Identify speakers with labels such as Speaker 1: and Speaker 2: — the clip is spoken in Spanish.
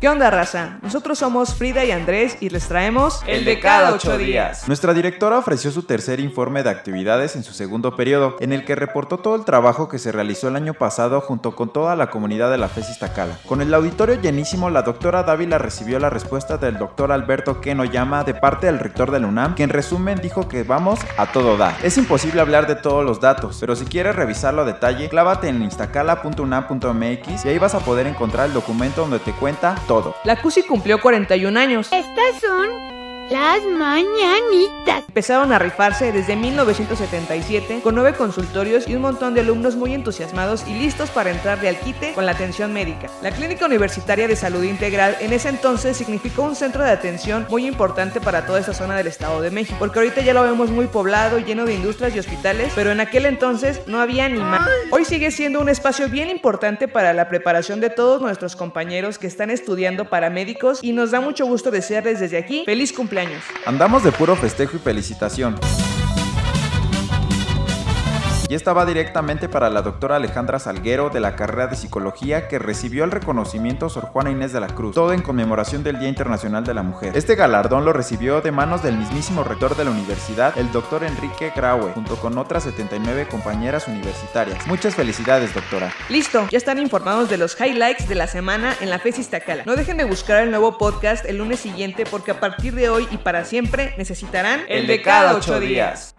Speaker 1: ¿Qué onda, raza? Nosotros somos Frida y Andrés y les traemos el de cada ocho días.
Speaker 2: Nuestra directora ofreció su tercer informe de actividades en su segundo periodo, en el que reportó todo el trabajo que se realizó el año pasado junto con toda la comunidad de la FES Iztacala. Con el auditorio llenísimo, la doctora Dávila recibió la respuesta del doctor Alberto Keno Llama de parte del rector del UNAM, que en resumen dijo que vamos a todo dar. Es imposible hablar de todos los datos, pero si quieres revisarlo a detalle, clávate en instacala.unam.mx y ahí vas a poder encontrar el documento donde te cuenta todo.
Speaker 1: La CUSI cumplió 41 años.
Speaker 3: Estas son las mañanitas.
Speaker 1: Empezaron a rifarse desde 1977 con nueve consultorios y un montón de alumnos muy entusiasmados y listos para entrar de al quite con la atención médica. La Clínica Universitaria de Salud Integral en ese entonces significó un centro de atención muy importante para toda esta zona del Estado de México, porque ahorita ya lo vemos muy poblado, lleno de industrias y hospitales, pero en aquel entonces no había ni más. Hoy sigue siendo un espacio bien importante para la preparación de todos nuestros compañeros que están estudiando para médicos y nos da mucho gusto desearles desde aquí feliz
Speaker 2: Andamos de puro festejo y felicitación. Y esta va directamente para la doctora Alejandra Salguero de la carrera de psicología que recibió el reconocimiento Sor Juana Inés de la Cruz, todo en conmemoración del Día Internacional de la Mujer. Este galardón lo recibió de manos del mismísimo rector de la universidad, el doctor Enrique Graue, junto con otras 79 compañeras universitarias. Muchas felicidades, doctora.
Speaker 1: Listo, ya están informados de los highlights de la semana en la FES Iztacala. No dejen de buscar el nuevo podcast el lunes siguiente porque a partir de hoy y para siempre necesitarán
Speaker 2: el de cada ocho días.